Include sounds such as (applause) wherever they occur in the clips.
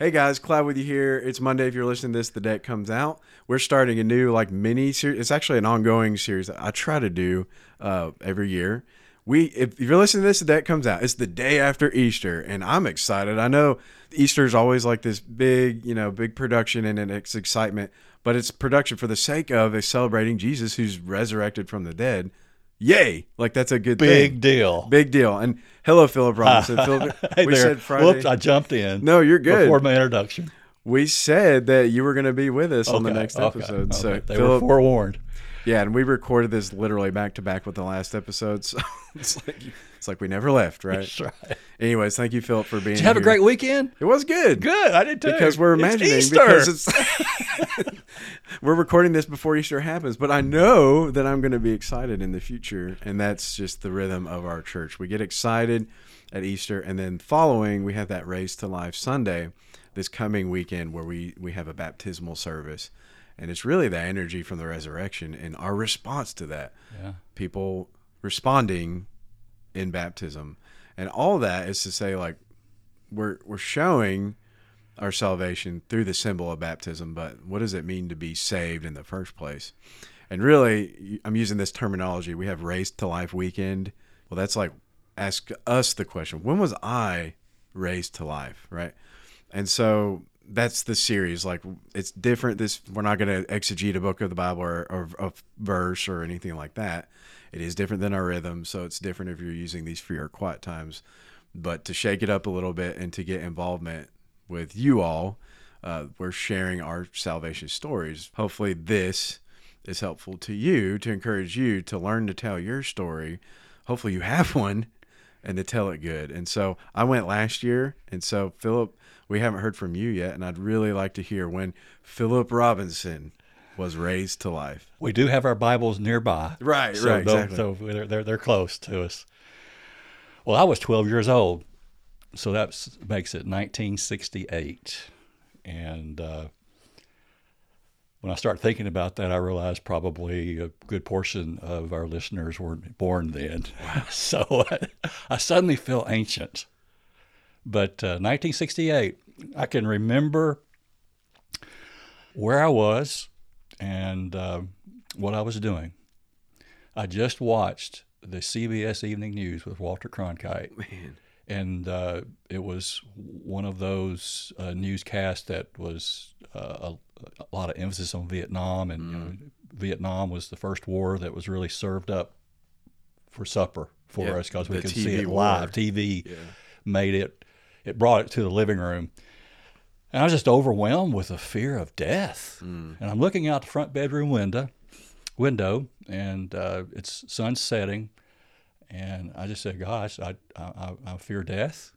Hey guys, Cloud with you here. It's Monday. If you're listening to this, the deck comes out. We're starting a new like mini series. It's actually an ongoing series that I try to do uh, every year. We, if you're listening to this, the deck comes out. It's the day after Easter, and I'm excited. I know Easter is always like this big, you know, big production and it's excitement, but it's production for the sake of celebrating Jesus who's resurrected from the dead. Yay! Like that's a good Big thing. deal. Big deal. And hello, Phillip (laughs) Robinson. Phillip, Hey we there. said Friday. Whoops, I jumped in. no, you're good. Before my introduction. We said that you were going to be with us on the next okay, episode. So, okay. they were Phillip, forewarned. yeah, and we recorded this literally back to back with the last episode. So (laughs) it's like it's like we never left, right? Right. Anyways, thank you, Phillip, for being. Did you have a great weekend? It was good. Good. I did too. Because we're It's imagining Easter. because it's (laughs) we're recording this before Easter happens, but I know that I'm going to be excited in the future, and that's just the rhythm of our church. We get excited at Easter, and then following we have that Raised to Life Sunday this coming weekend where we we have a baptismal service, and it's really the energy from the resurrection and our response to that. Yeah. People responding in baptism, and all that is to say like we're we're showing our salvation through the symbol of baptism, but what does it mean to be saved in the first place? And really, I'm using this terminology. We have raised to life weekend. Well, that's like ask us the question: When was I raised to life? Right? And so that's the series. Like it's different. This we're not going to exegete a book of the Bible or, or a verse or anything like that. It is different than our rhythm, so it's different if you're using these for your quiet times. But to shake it up a little bit and to get involvement with you all, uh, we're sharing our salvation stories. Hopefully, this is helpful to you to encourage you to learn to tell your story. Hopefully, you have (laughs) one and to tell it good. And so I went last year. And so, Phillip, we haven't heard from you yet. And I'd really like to hear when Phillip Robinson was raised to life. We do have our Bibles nearby. Right, So right, exactly. So they're, they're, they're close to us. Well, I was 12 years old. So that makes it 1968. And uh, when I start thinking about that, I realize probably a good portion of our listeners weren't born then. (laughs) so I suddenly feel ancient. But uh, 1968, I can remember where I was and uh, what I was doing. I just watched the CBS Evening News with Walter Cronkite, Man. and uh, it was one of those uh, newscasts that was uh, a, a lot of emphasis on Vietnam, and you know, Vietnam was the first war that was really served up for supper for Yeah, us because we could see TV it war. live. TV Yeah. made it, it brought it to the living room. And I was just overwhelmed with a fear of death. And I'm looking out the front bedroom window, window, and uh, it's sun setting. And I just said, "Gosh, I I, I fear death,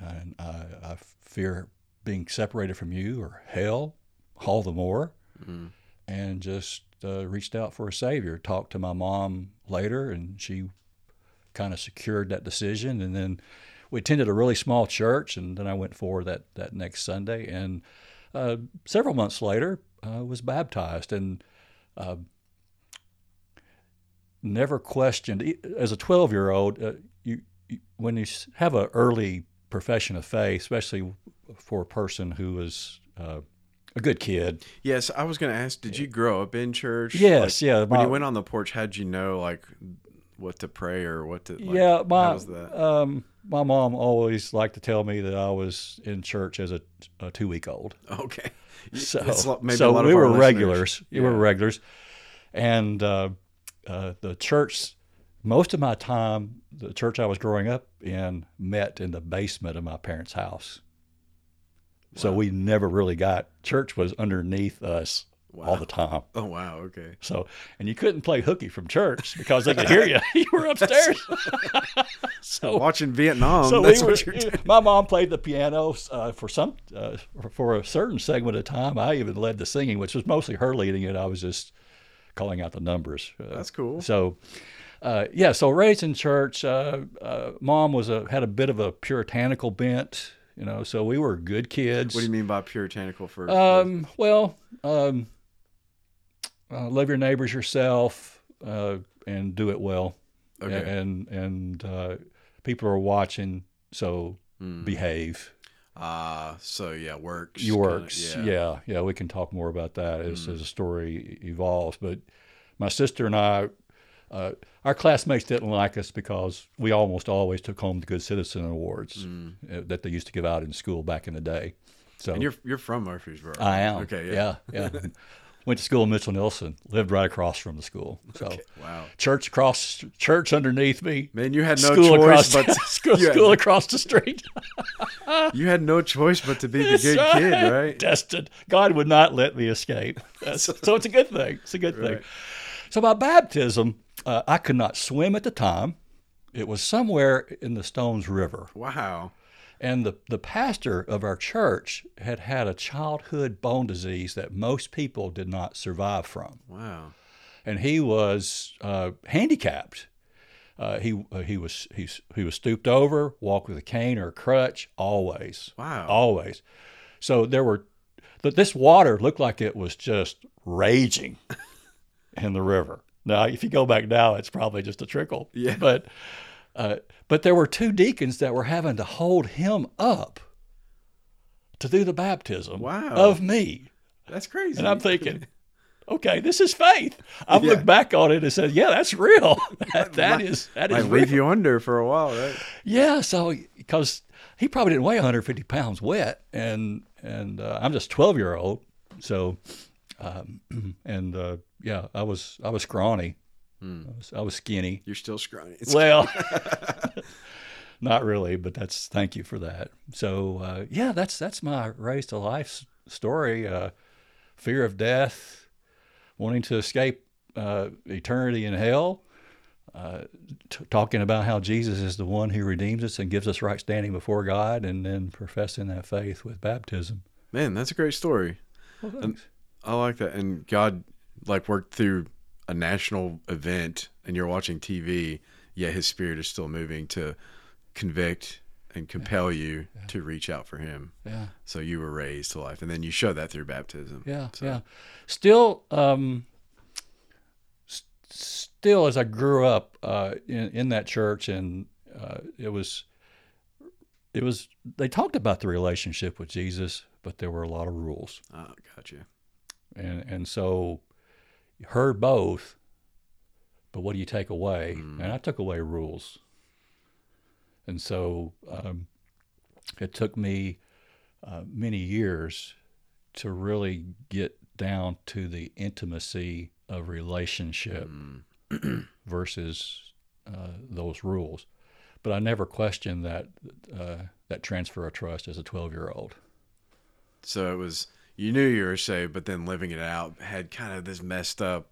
and I, I fear being separated from you or hell, all the more." And just uh, reached out for a savior. Talked to my mom later, and she kind of secured that decision. And then we attended a really small church, and then I went forward that, that next Sunday. And uh, several months later, I was baptized and uh, never questioned. As a 12 year old, uh, you, you, when you have an early profession of faith, especially for a person who is uh, a good kid, Yes, I was going to ask, did you grow up in church? Yes, Like, yeah, When you went on the porch, how'd you know, like, what to pray or what to, like, yeah, my was that? um, my mom always liked to tell me that I was in church as a, a two week old. (laughs) Okay. So, It's lo- a so we were listeners. regulars. We were regulars, and uh, uh, the church. Most of my time, the church I was growing up in met in the basement of my parents' house. So we never really got church was underneath us all the time. (laughs) Oh, wow. Okay. So and you couldn't play hooky from church because they could hear you. (laughs) you were upstairs. (laughs) so Watching Vietnam, so that's we were, what you're doing. my mom played the piano uh, for some uh, for a certain segment of time. I even led the singing, which was mostly her leading it. I was just calling out the numbers. Uh, That's cool. so, uh, yeah. So raised in church, uh, uh, mom was a had a bit of a puritanical bent. You know, so we were good kids. What do you mean by puritanical for? Um, well, um, uh, love your neighbors yourself uh, and do it well. Okay. And and uh, people are watching, so Hmm. behave. Uh so yeah, works. Your kinda- works. yeah. yeah, We can talk more about that as, as the story evolves. But my sister and I, uh, our classmates didn't like us because we almost always took home the Good Citizen Awards uh, that they used to give out in school back in the day. So And you're you're from Murfreesboro. I am. Okay, yeah. yeah, yeah. (laughs) Went to school in Mitchell Neilson. Lived right across from the school. So Wow. church across, church underneath me. Man, you had no school choice across, but (laughs) school, (laughs) you had- school across the street. you had no choice but to be the good right. kid, right? Destined. God would not let me escape. That's- so it's a good thing. It's a good thing. So my baptism, uh, I could not swim at the time. It was somewhere in the Stones River. Wow. And the, the pastor of our church had had a childhood bone disease that most people did not survive from. Wow. And he was uh, handicapped. Uh, he uh, he was he's, he was stooped over, walked with a cane or a crutch, always. Wow. Always. So there were, that this water looked like it was just raging (laughs) in the river. Now, if you go back now, it's probably just a trickle. Yeah. (laughs) But, uh, but there were two deacons that were having to hold him up to do the baptism Wow. of me. That's crazy. And I'm thinking, okay, this is faith. I've Yeah. looked back on it and said, yeah, that's real. (laughs) (laughs) that, that Might- is that is leave real. you under for a while, right? Yeah, so because he probably didn't weigh 150 pounds wet, and and uh, I'm just 12 year old, so um, (clears throat) and uh, yeah, I was I was scrawny, I, was, I was skinny. You're still scrawny. It's- Well, (laughs) (laughs) not really, but that's thank you for that. So uh, yeah, that's that's my raised to life story. Uh, fear of death, wanting to escape uh, eternity in hell. Uh, t- talking about how Jesus is the one who redeems us and gives us right standing before God, and then professing that faith with baptism. Man, that's a great story. Well, I like that. And God, like, worked through a national event, and you're watching TV, yet His Spirit is still moving to convict and compel you to reach out for Him. yeah. So you were raised to life, and then you show that through baptism. Yeah, So- yeah. Still, um, s- still, as I grew up uh, in in that church, and uh, it was, it was. They talked about the relationship with Jesus, but there were a lot of rules, Oh, gotcha. And and so heard both. But what do you take away? And I took away rules, and so um, it took me uh, many years to really get down to the intimacy of relationship (clears throat) versus uh, those rules. But I never questioned that uh, that transfer of trust as a twelve year old. So it was you knew you were saved, but then living it out had kind of this messed up.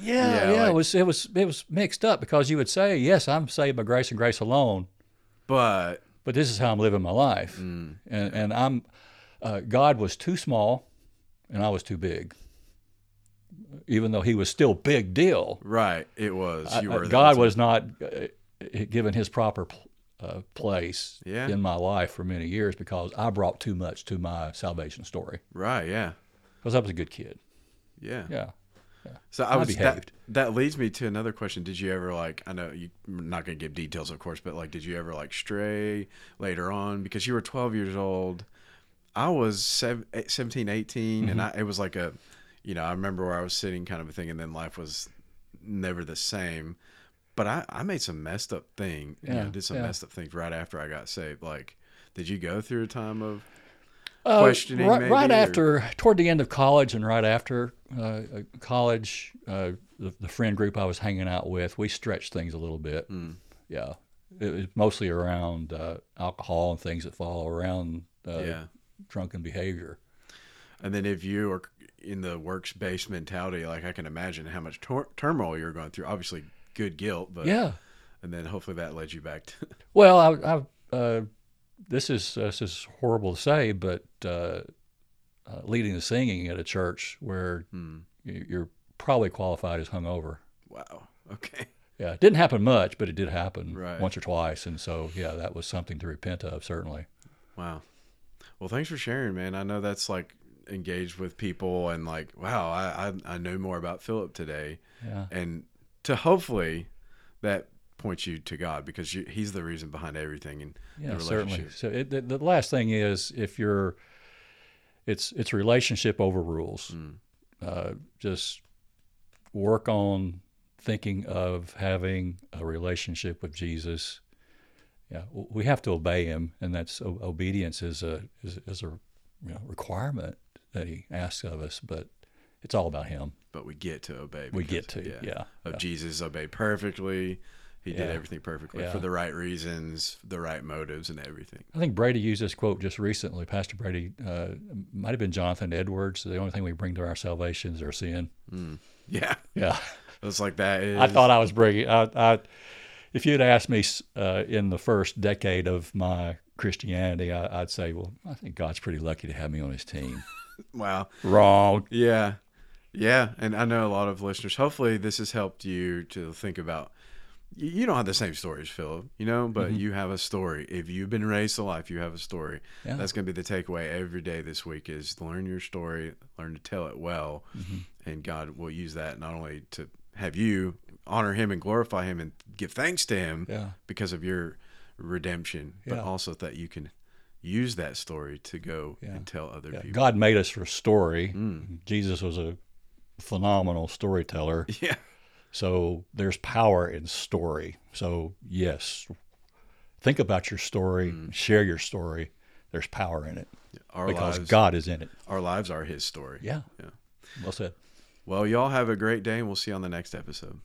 Yeah, Yeah, yeah, like- it was it was it was mixed up because you would say, "Yes, I'm saved by grace and grace alone," But but this is how I'm living my life, Mm. and and I'm uh, God was too small, and I was too big. Even though He was still big deal, right, it was you I- I- were God was not uh, given His proper uh, place Yeah. in my life for many years because I brought too much to my salvation story. right. Yeah, Because I was a good kid. yeah. Yeah. So I I was that, behaved. that leads me to another question. Did you ever like I know you're not going to give details of course, but like did you ever like stray later on because you were 12 years old. I was eh, 17, 18 and Mm-hmm. I it was like a you know, I remember where I was sitting kind of a thing and then life was never the same. But I I made some messed up thing, you know, Yeah, did some yeah. messed up things right after I got saved. Like did you go through a time of Uh, questioning right, maybe, right after, toward the end of college, and right after uh, uh, college, uh, the, the friend group I was hanging out with, we stretched things a little bit. Hmm. Yeah, it was mostly around uh, alcohol and things that fall around uh, yeah. drunken behavior. And then if you are in the works based mentality, like I can imagine how much tor- turmoil you're going through. Obviously, good guilt, but yeah. And then hopefully that led you back to (laughs) Well, I, I uh, this is this is horrible to say, but uh, uh, leading the singing at a church where Hmm. you- you're probably qualified as hungover. wow. Okay. Yeah, it didn't happen much, but it did happen Right. once or twice, and so yeah, that was something to repent of, certainly. Wow. Well, thanks for sharing, man. I know that's like engaged with people and like, wow, I I, I know more about Phillip today, Yeah, and to hopefully that points you to God because you, He's the reason behind everything and Yeah, the certainly. relationship. So it, the, the last thing is if you're, it's it's relationship over rules. Mm. Uh, just work on thinking of having a relationship with Jesus. Yeah, we have to obey Him, and that's o- obedience is a is, is a you know, requirement that He asks of us. But it's all about Him. But we get to obey. We get to, yeah, Of yeah. Jesus obeyed perfectly. He did everything perfectly Yeah. for the right reasons, the right motives, and everything. I think Brady used this quote just recently. Pastor Brady uh, might have been Jonathan Edwards. The only thing we bring to our salvation is our sin. (laughs) Yeah, Yeah. it's like that. Is, I thought I was bringing. I, I, if you'd asked me uh, in the first decade of my Christianity, I, I'd say, well, I think God's pretty lucky to have me on His team. (laughs) wow. Wrong. Yeah. Yeah. And I know a lot of listeners, hopefully, this has helped you to think about. You don't have the same stories, Phillip, you know, but you have a story. If you've been raised to life, you have a story. Yeah. That's going to be the takeaway every day this week is learn your story, learn to tell it well. And God will use that not only to have you honor him and glorify him and give thanks to him Yeah. because of your redemption, but Yeah. also that you can use that story to go Yeah. and tell other people. God made us for story. Mm. Jesus was a phenomenal storyteller. (laughs) Yeah. So there's power in story. So yes, think about your story, hmm. share your story. There's power in it Our because lives, God is in it. our lives are his story. Yeah. Yeah. Well said. Well, y'all have a great day, and we'll see you on the next episode.